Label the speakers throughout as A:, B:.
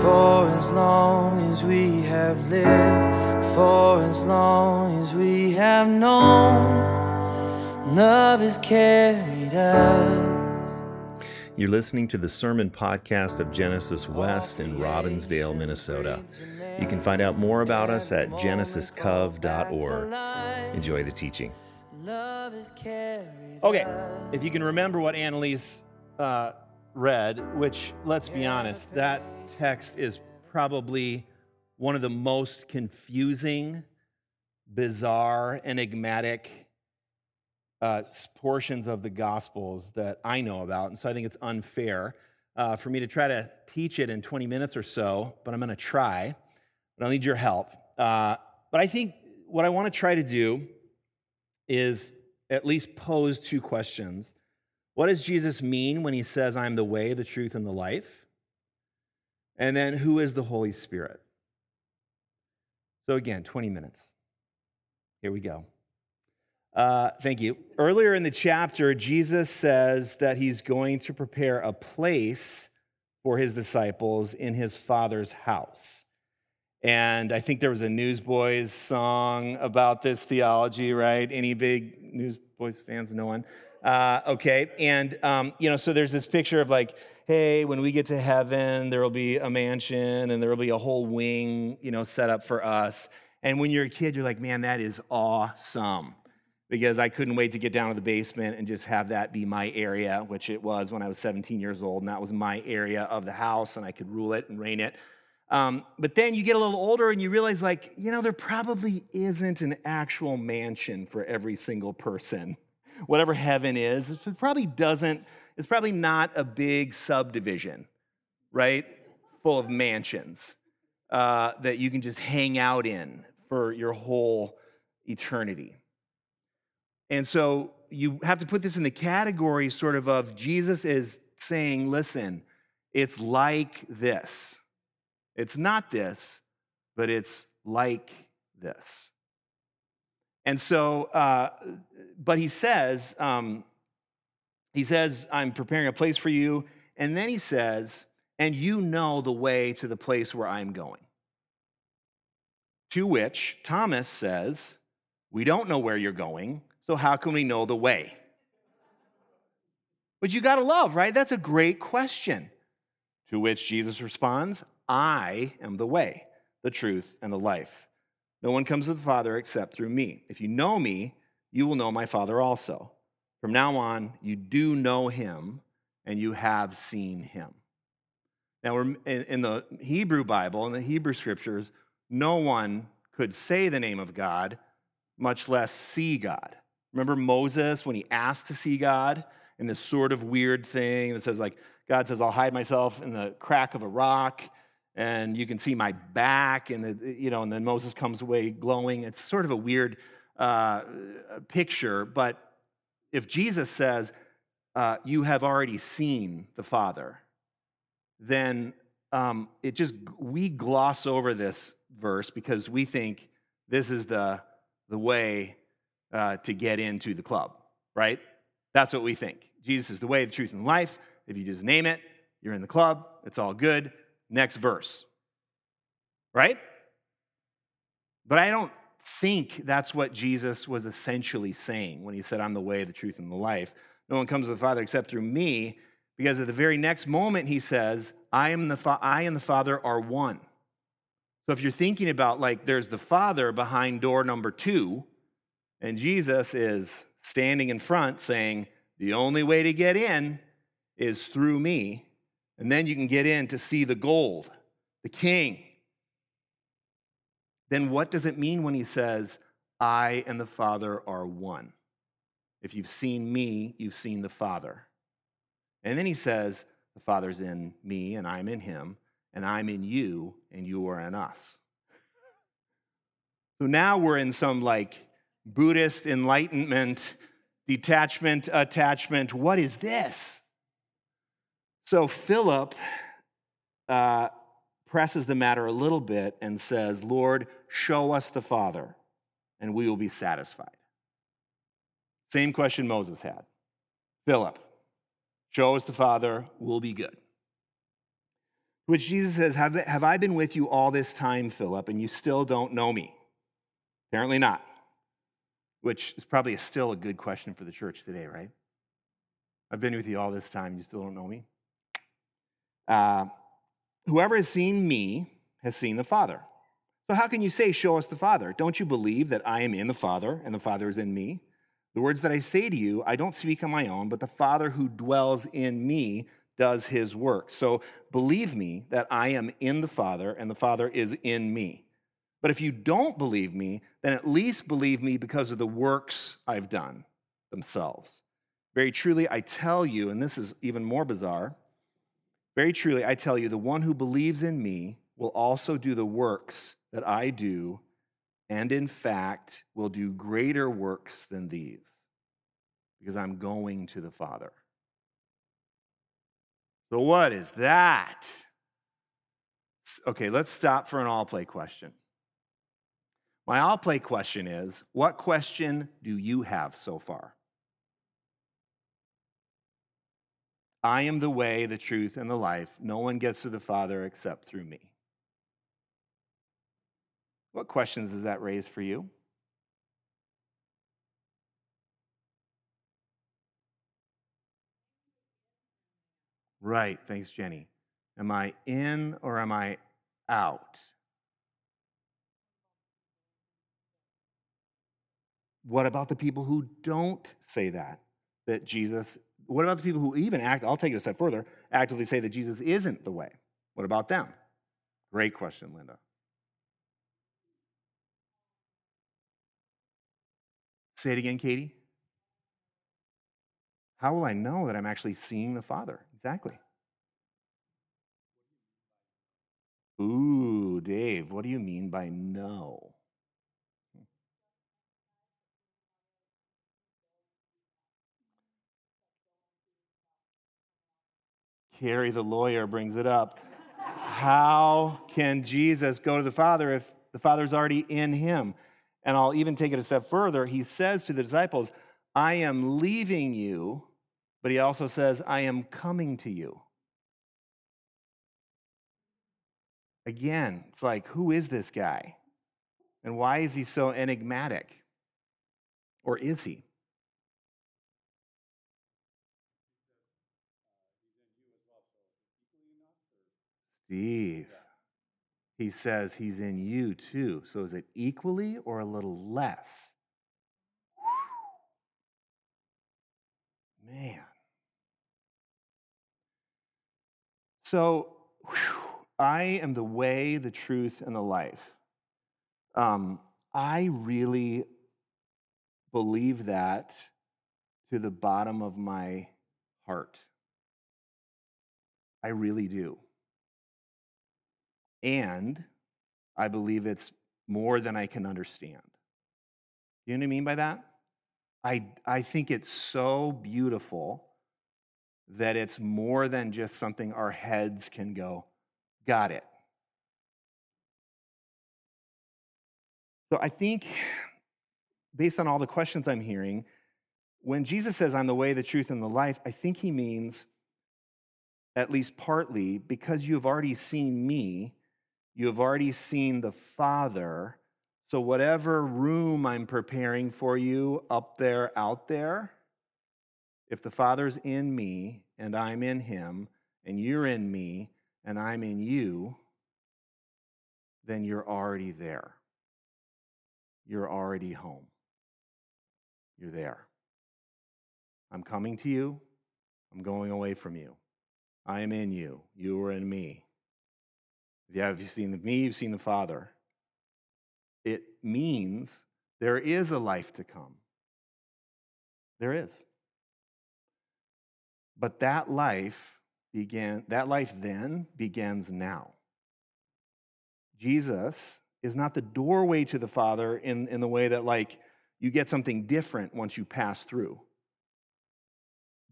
A: for as long as we have lived, for as long as we have known. Love has carried us.
B: You're listening to the sermon podcast of Genesis West in Robbinsdale, Minnesota. You can find out more about us at genesiscov.org. Enjoy the teaching.
A: Love has carried
C: Okay, if you can remember what Annalise uh, read, which, let's be honest, that text is probably one of the most confusing, bizarre, enigmatic uh, portions of the Gospels that I know about. And so I think it's unfair uh, for me to try to teach it in 20 minutes or so, but I'm going to try. But I'll need your help. Uh, but I think what I want to try to do is at least pose two questions. What does Jesus mean when he says, I'm the way, the truth, and the life? And then, who is the Holy Spirit? So, again, 20 minutes. Here we go. Uh, thank you. Earlier in the chapter, Jesus says that he's going to prepare a place for his disciples in his Father's house. And I think there was a Newsboys song about this theology, right? Any big Newsboys fans? No one? Uh, okay. And, um, you know, so there's this picture of like, hey, when we get to heaven, there will be a mansion and there will be a whole wing, you know, set up for us. And when you're a kid, you're like, man, that is awesome. Because I couldn't wait to get down to the basement and just have that be my area, which it was when I was 17 years old. And that was my area of the house, and I could rule it and reign it. Um, but then you get a little older and you realize, like, you know, there probably isn't an actual mansion for every single person. Whatever heaven is, it probably doesn't, it's probably not a big subdivision, right? Full of mansions uh, that you can just hang out in for your whole eternity. And so you have to put this in the category sort of of Jesus is saying, listen, it's like this. It's not this, but it's like this. And so, uh, but he says, um, he says, I'm preparing a place for you. And then he says, and you know the way to the place where I'm going. To which Thomas says, We don't know where you're going, so how can we know the way? But you gotta love, right? That's a great question. To which Jesus responds, I am the way, the truth, and the life. No one comes to the Father except through me. If you know me, you will know my Father also. From now on, you do know him, and you have seen him. Now, in the Hebrew Bible, in the Hebrew scriptures, no one could say the name of God, much less see God. Remember Moses when he asked to see God in this sort of weird thing that says, like, God says, I'll hide myself in the crack of a rock and you can see my back and the, you know and then moses comes away glowing. It's sort of a weird uh, picture but if jesus says uh, you have already seen the father then um, it just we gloss over this verse because we think this is the the way uh, to get into the club right? That's what we think. Jesus is the way the truth and life. If you just name it you're in the club. It's all good next verse. Right? But I don't think that's what Jesus was essentially saying when he said, I'm the way, the truth, and the life. No one comes to the Father except through me, because at the very next moment he says, I, am the fa- I and the Father are one. So if you're thinking about like there's the Father behind door number two, and Jesus is standing in front saying, The only way to get in is through me. And then you can get in to see the gold, the king. Then what does it mean when he says, I and the Father are one? If you've seen me, you've seen the Father. And then he says, The Father's in me, and I'm in him, and I'm in you, and you are in us. So now we're in some like Buddhist enlightenment, detachment, attachment. What is this? So Philip uh, presses the matter a little bit and says, Lord, show us the Father, and we will be satisfied. Same question Moses had. Philip, show us the Father, we'll be good. Which Jesus says, have, have I been with you all this time, Philip, and you still don't know me? Apparently not. Which is probably still a good question for the church today, right? I've been with you all this time, you still don't know me? Uh, whoever has seen me has seen the Father. So how can you say, Show us the Father? Don't you believe that I am in the Father and the Father is in me? The words that I say to you, I don't speak on my own, but the Father who dwells in me does his work. So believe me that I am in the Father and the Father is in me. But if you don't believe me, then at least believe me because of the works I've done themselves. Very truly, I tell you, and this is even more bizarre, very truly, I tell you, the one who believes in me will also do the works that I do, and in fact, will do greater works than these, because I'm going to the Father. So, what is that? Okay, let's stop for an all play question. My all play question is what question do you have so far? I am the way, the truth, and the life. No one gets to the Father except through me. What questions does that raise for you? Right. Thanks, Jenny. Am I in or am I out? What about the people who don't say that? That Jesus, what about the people who even act, I'll take it a step further, actively say that Jesus isn't the way? What about them? Great question, Linda. Say it again, Katie. How will I know that I'm actually seeing the Father? Exactly. Ooh, Dave, what do you mean by no? Carrie, the lawyer, brings it up. How can Jesus go to the Father if the Father's already in him? And I'll even take it a step further. He says to the disciples, I am leaving you, but he also says, I am coming to you. Again, it's like, who is this guy? And why is he so enigmatic? Or is he? Steve he says he's in you too. So is it equally or a little less? Man. So whew, I am the way, the truth, and the life. Um, I really believe that to the bottom of my heart. I really do. And I believe it's more than I can understand. You know what I mean by that? I, I think it's so beautiful that it's more than just something our heads can go, got it. So I think, based on all the questions I'm hearing, when Jesus says, I'm the way, the truth, and the life, I think he means, at least partly, because you have already seen me, you have already seen the Father. So, whatever room I'm preparing for you up there, out there, if the Father's in me and I'm in him, and you're in me and I'm in you, then you're already there. You're already home. You're there. I'm coming to you. I'm going away from you. I am in you. You are in me. Yeah, have you seen me? You've seen the Father. It means there is a life to come. There is. But that life began, that life then begins now. Jesus is not the doorway to the Father in, in the way that, like, you get something different once you pass through.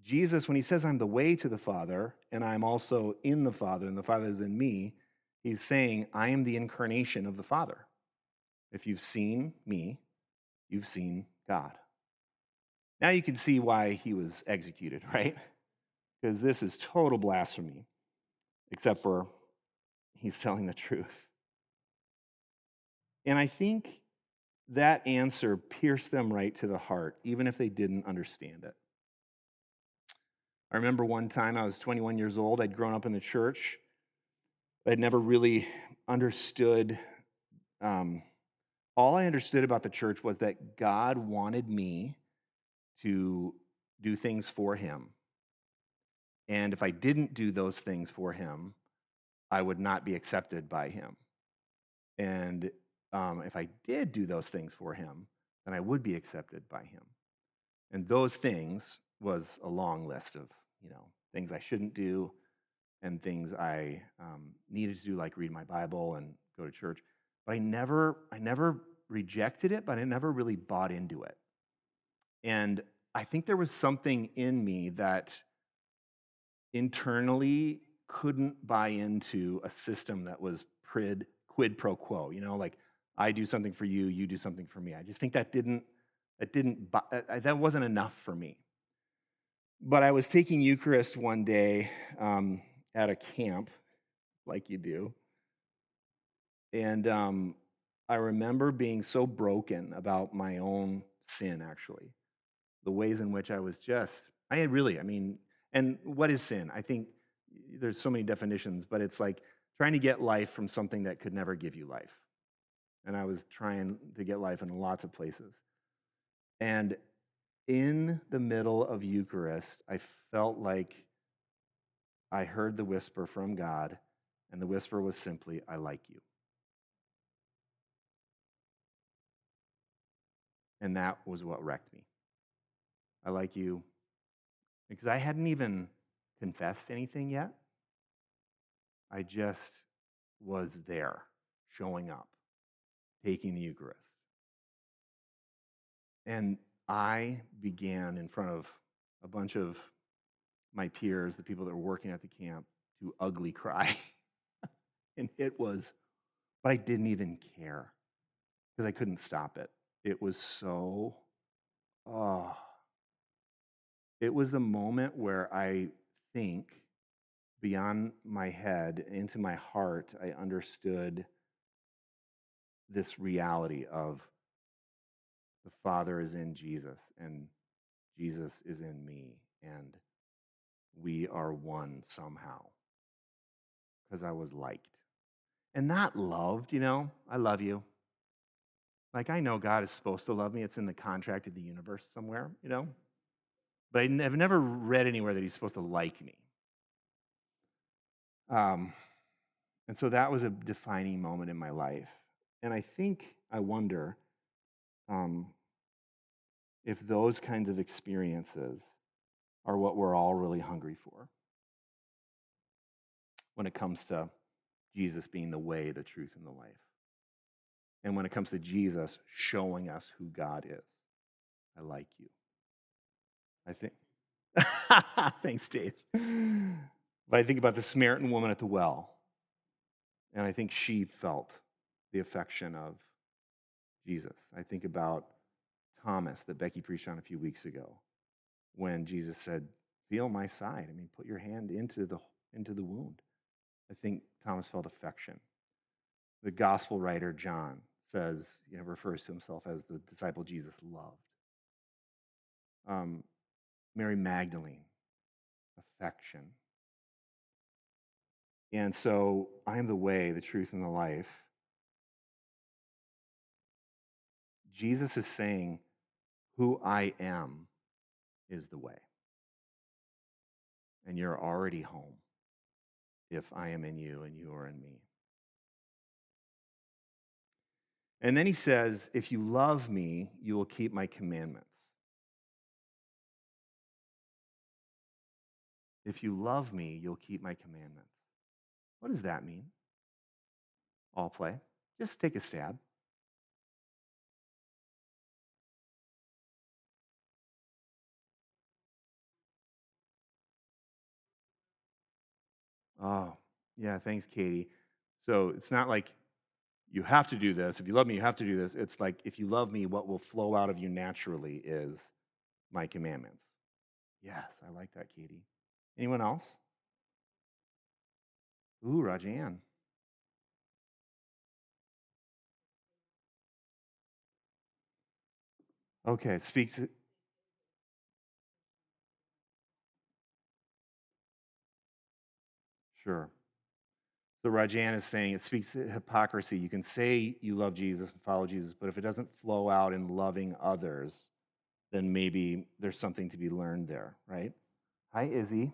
C: Jesus, when he says, I'm the way to the Father, and I'm also in the Father, and the Father is in me, He's saying, I am the incarnation of the Father. If you've seen me, you've seen God. Now you can see why he was executed, right? Because this is total blasphemy, except for he's telling the truth. And I think that answer pierced them right to the heart, even if they didn't understand it. I remember one time I was 21 years old. I'd grown up in the church. I'd never really understood. Um, all I understood about the church was that God wanted me to do things for Him. And if I didn't do those things for Him, I would not be accepted by Him. And um, if I did do those things for Him, then I would be accepted by Him. And those things was a long list of, you know, things I shouldn't do and things I um, needed to do, like read my Bible and go to church. But I never, I never rejected it, but I never really bought into it. And I think there was something in me that internally couldn't buy into a system that was prid, quid pro quo. You know, like I do something for you, you do something for me. I just think that didn't, that didn't, that wasn't enough for me. But I was taking Eucharist one day um, at a camp, like you do. And um, I remember being so broken about my own sin, actually. The ways in which I was just, I had really, I mean, and what is sin? I think there's so many definitions, but it's like trying to get life from something that could never give you life. And I was trying to get life in lots of places. And in the middle of Eucharist, I felt like I heard the whisper from God, and the whisper was simply, I like you. And that was what wrecked me. I like you because I hadn't even confessed anything yet. I just was there, showing up, taking the Eucharist. And I began in front of a bunch of my peers, the people that were working at the camp, to ugly cry. and it was, but I didn't even care because I couldn't stop it. It was so, oh, it was the moment where I think beyond my head into my heart, I understood this reality of the Father is in Jesus and Jesus is in me, and we are one somehow because I was liked and not loved, you know. I love you. Like, I know God is supposed to love me, it's in the contract of the universe somewhere, you know. But I've never read anywhere that he's supposed to like me. Um, and so that was a defining moment in my life. And I think, I wonder um, if those kinds of experiences are what we're all really hungry for when it comes to Jesus being the way, the truth, and the life. And when it comes to Jesus showing us who God is. I like you. I think. Thanks, Dave. But I think about the Samaritan woman at the well, and I think she felt the affection of Jesus. I think about Thomas that Becky preached on a few weeks ago when Jesus said, Feel my side. I mean, put your hand into the, into the wound. I think Thomas felt affection. The gospel writer John says, you know, refers to himself as the disciple Jesus loved. Um, Mary Magdalene, affection. And so I am the way, the truth, and the life. Jesus is saying, Who I am is the way. And you're already home if I am in you and you are in me. And then he says, If you love me, you will keep my commandments. If you love me, you'll keep my commandments. What does that mean? All play. Just take a stab. Oh, yeah, thanks, Katie. So it's not like you have to do this. If you love me, you have to do this. It's like, if you love me, what will flow out of you naturally is my commandments. Yes, I like that, Katie. Anyone else? Ooh, Rajan. Okay, speaks. Sure. So Rajan is saying it speaks to hypocrisy. You can say you love Jesus and follow Jesus, but if it doesn't flow out in loving others, then maybe there's something to be learned there, right? Hi, Izzy.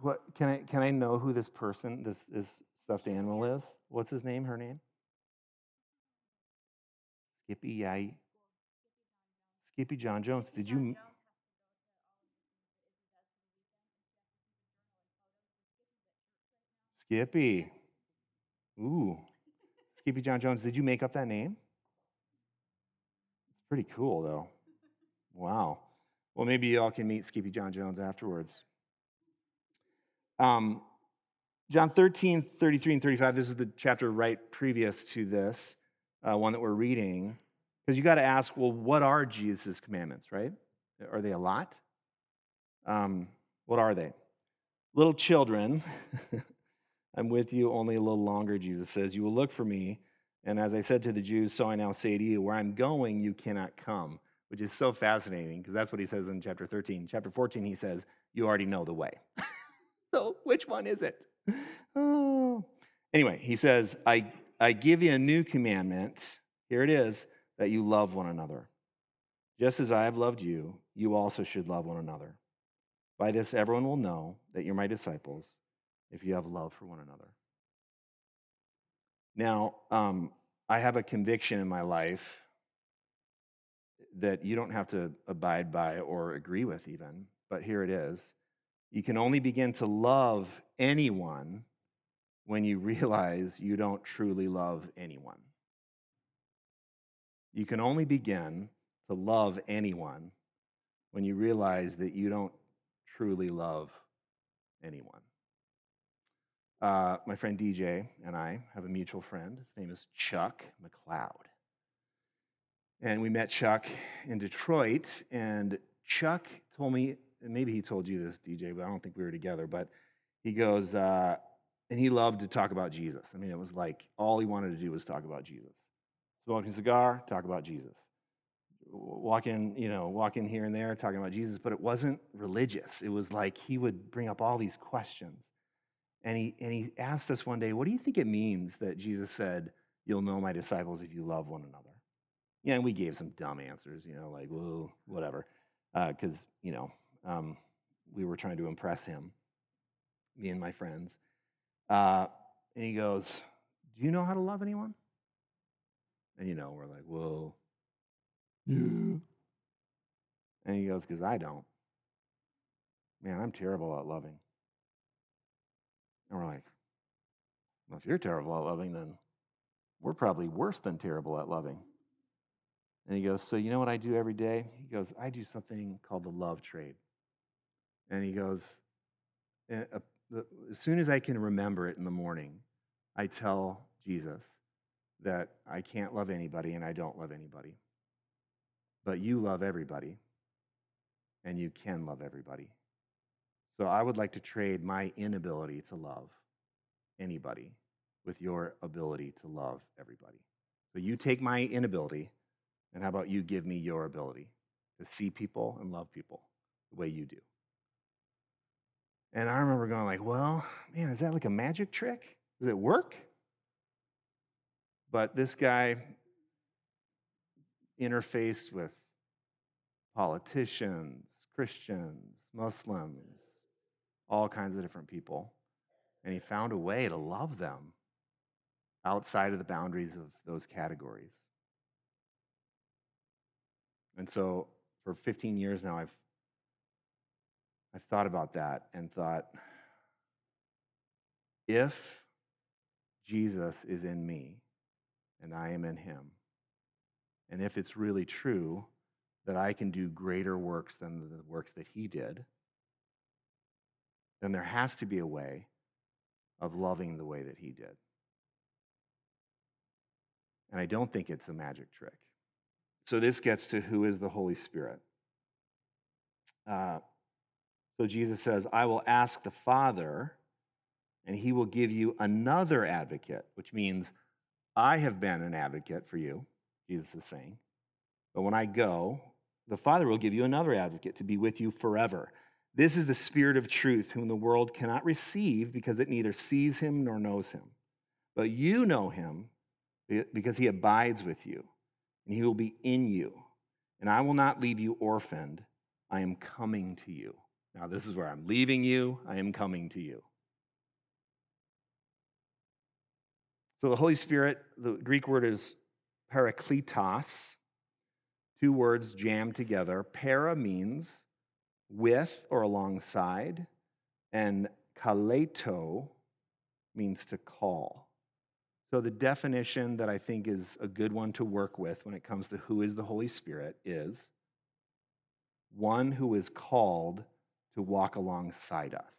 C: What can I can I know who this person, this this stuffed animal is? What's his name? Her name? Skippy. Yeah. I- Skippyjon Jones. Did you? Skippy. Ooh. Skippyjon Jones. Did you make up that name? It's pretty cool, though. Wow. Well, maybe y'all can meet Skippyjon Jones afterwards. Um, John 13, 33, and 35. This is the chapter right previous to this, uh, one that we're reading. Because you got to ask, well, what are Jesus' commandments, right? Are they a lot? Um, what are they? Little children, I'm with you only a little longer, Jesus says. You will look for me. And as I said to the Jews, so I now say to you, where I'm going, you cannot come, which is so fascinating because that's what he says in chapter 13. Chapter 14, he says, You already know the way. so which one is it? Oh. Anyway, he says, I, I give you a new commandment. Here it is that you love one another. Just as I have loved you, you also should love one another. By this, everyone will know that you're my disciples if you have love for one another. Now, um, I have a conviction in my life that you don't have to abide by or agree with, even, but here it is. You can only begin to love anyone when you realize you don't truly love anyone. You can only begin to love anyone when you realize that you don't truly love anyone. Uh, my friend DJ and I have a mutual friend. His name is Chuck McLeod. And we met Chuck in Detroit, and Chuck told me, maybe he told you this, DJ, but I don't think we were together, but he goes, uh, and he loved to talk about Jesus. I mean, it was like all he wanted to do was talk about Jesus. Smoking a cigar, talk about Jesus. Walking, you know, walking here and there, talking about Jesus, but it wasn't religious. It was like he would bring up all these questions. And he, and he asked us one day, What do you think it means that Jesus said, You'll know my disciples if you love one another? Yeah, and we gave some dumb answers, you know, like, Well, whatever. Because, uh, you know, um, we were trying to impress him, me and my friends. Uh, and he goes, Do you know how to love anyone? And, you know, we're like, Whoa. Yeah. And he goes, Because I don't. Man, I'm terrible at loving. And we're like, well, if you're terrible at loving, then we're probably worse than terrible at loving. And he goes, So you know what I do every day? He goes, I do something called the love trade. And he goes, As soon as I can remember it in the morning, I tell Jesus that I can't love anybody and I don't love anybody. But you love everybody, and you can love everybody. So I would like to trade my inability to love anybody with your ability to love everybody. So you take my inability, and how about you give me your ability to see people and love people the way you do? And I remember going like, well, man, is that like a magic trick? Does it work? But this guy interfaced with politicians, Christians, Muslims, all kinds of different people. And he found a way to love them outside of the boundaries of those categories. And so for 15 years now, I've, I've thought about that and thought if Jesus is in me and I am in him, and if it's really true that I can do greater works than the works that he did, then there has to be a way of loving the way that he did. And I don't think it's a magic trick. So this gets to who is the Holy Spirit. Uh, so Jesus says, I will ask the Father, and he will give you another advocate, which means I have been an advocate for you, Jesus is saying. But when I go, the Father will give you another advocate to be with you forever. This is the Spirit of truth, whom the world cannot receive because it neither sees him nor knows him. But you know him because he abides with you, and he will be in you. And I will not leave you orphaned. I am coming to you. Now, this is where I'm leaving you. I am coming to you. So, the Holy Spirit, the Greek word is parakletos, two words jammed together. Para means with or alongside, and kaleto means to call. So, the definition that I think is a good one to work with when it comes to who is the Holy Spirit is one who is called to walk alongside us.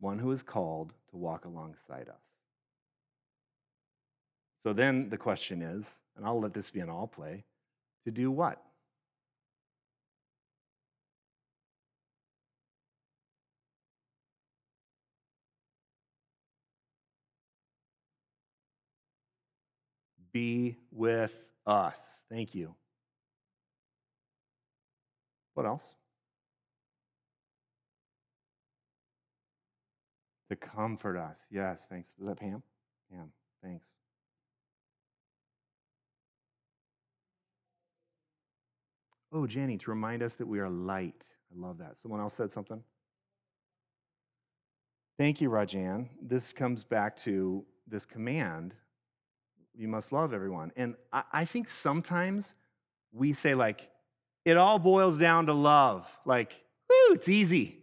C: One who is called to walk alongside us. So then the question is, and I'll let this be an all play, to do what? Be with us. Thank you. What else? To comfort us. Yes, thanks. Was that Pam? Pam, thanks. Oh, Jenny, to remind us that we are light. I love that. Someone else said something? Thank you, Rajan. This comes back to this command you must love everyone. And I, I think sometimes we say, like, it all boils down to love. Like, whoo, it's easy.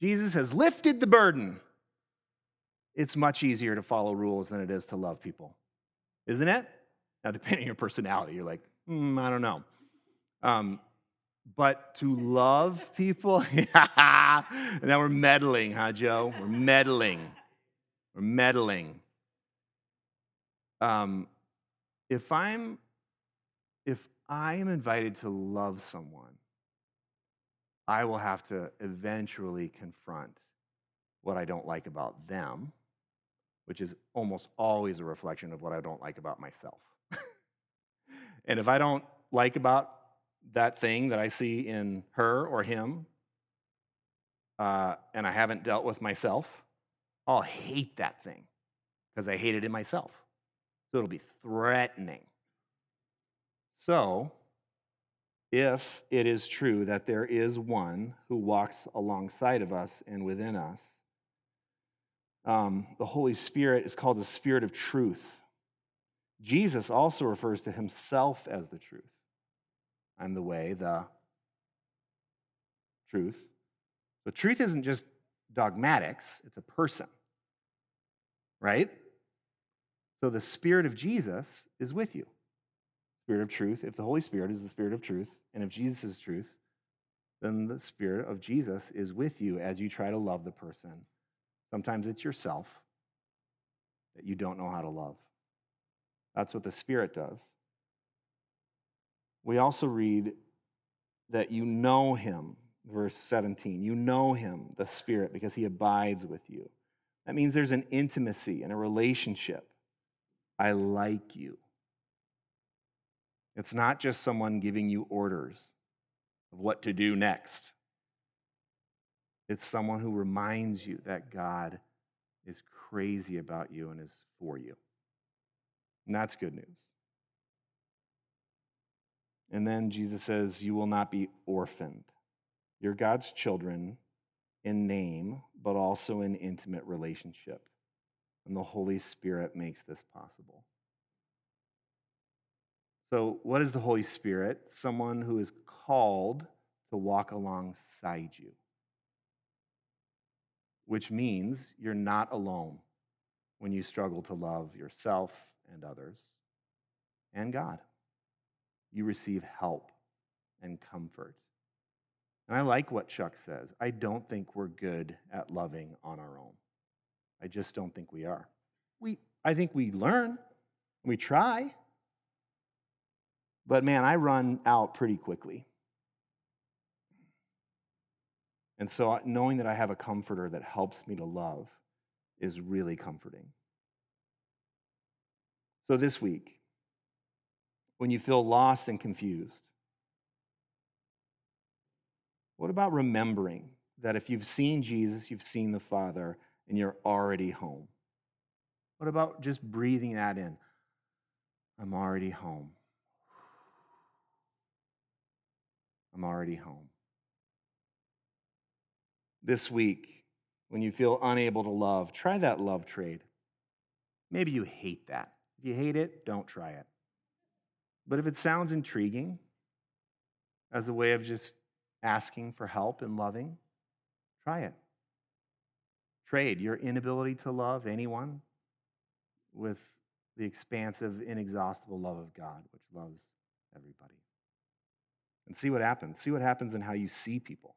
C: Jesus has lifted the burden. It's much easier to follow rules than it is to love people, isn't it? Now, depending on your personality, you're like, mm, I don't know. Um, but to love people, now we're meddling, huh, Joe? We're meddling. We're meddling. Um, if I'm, if I am invited to love someone, I will have to eventually confront what I don't like about them, which is almost always a reflection of what I don't like about myself. and if I don't like about that thing that I see in her or him, uh, and I haven't dealt with myself, I'll hate that thing because I hate it in myself. So it'll be threatening. So, if it is true that there is one who walks alongside of us and within us, um, the Holy Spirit is called the Spirit of truth. Jesus also refers to himself as the truth. I'm the way, the truth. But truth isn't just dogmatics, it's a person, right? So the Spirit of Jesus is with you. Spirit of truth. If the Holy Spirit is the Spirit of truth, and if Jesus is truth, then the Spirit of Jesus is with you as you try to love the person. Sometimes it's yourself that you don't know how to love. That's what the Spirit does. We also read that you know him, verse 17. You know him, the Spirit, because he abides with you. That means there's an intimacy and a relationship. I like you. It's not just someone giving you orders of what to do next. It's someone who reminds you that God is crazy about you and is for you. And that's good news. And then Jesus says, You will not be orphaned. You're God's children in name, but also in intimate relationship. And the Holy Spirit makes this possible. So, what is the Holy Spirit? Someone who is called to walk alongside you, which means you're not alone when you struggle to love yourself and others and God. You receive help and comfort. And I like what Chuck says. I don't think we're good at loving on our own. I just don't think we are. We, I think we learn, we try. But man, I run out pretty quickly. And so uh, knowing that I have a comforter that helps me to love is really comforting. So this week, when you feel lost and confused? What about remembering that if you've seen Jesus, you've seen the Father, and you're already home? What about just breathing that in? I'm already home. I'm already home. This week, when you feel unable to love, try that love trade. Maybe you hate that. If you hate it, don't try it. But if it sounds intriguing as a way of just asking for help and loving, try it. Trade your inability to love anyone with the expansive, inexhaustible love of God, which loves everybody. And see what happens. See what happens in how you see people.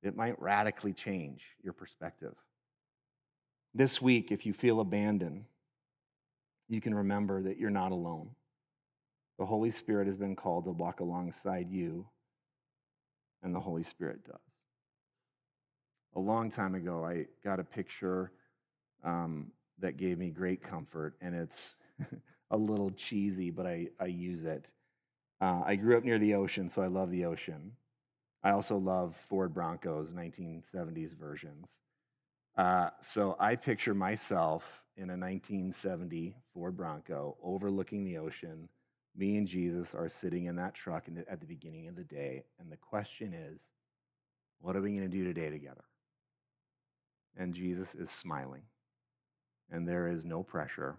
C: It might radically change your perspective. This week, if you feel abandoned, you can remember that you're not alone. The Holy Spirit has been called to walk alongside you, and the Holy Spirit does. A long time ago, I got a picture um, that gave me great comfort, and it's a little cheesy, but I, I use it. Uh, I grew up near the ocean, so I love the ocean. I also love Ford Broncos, 1970s versions. Uh, so I picture myself in a 1970 Ford Bronco overlooking the ocean. Me and Jesus are sitting in that truck the, at the beginning of the day. And the question is, what are we going to do today together? And Jesus is smiling. And there is no pressure.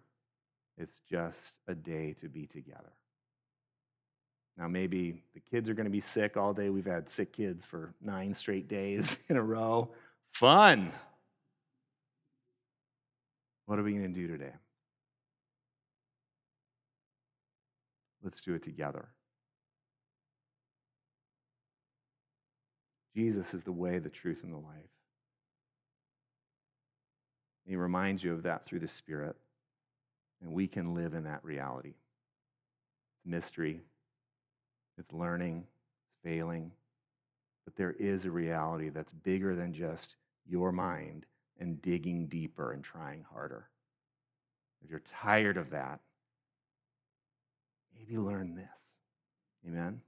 C: It's just a day to be together. Now, maybe the kids are going to be sick all day. We've had sick kids for nine straight days in a row. Fun. What are we going to do today? Let's do it together. Jesus is the way, the truth, and the life. He reminds you of that through the Spirit, and we can live in that reality. It's mystery, it's learning, it's failing, but there is a reality that's bigger than just your mind and digging deeper and trying harder. If you're tired of that, maybe learn this. Amen.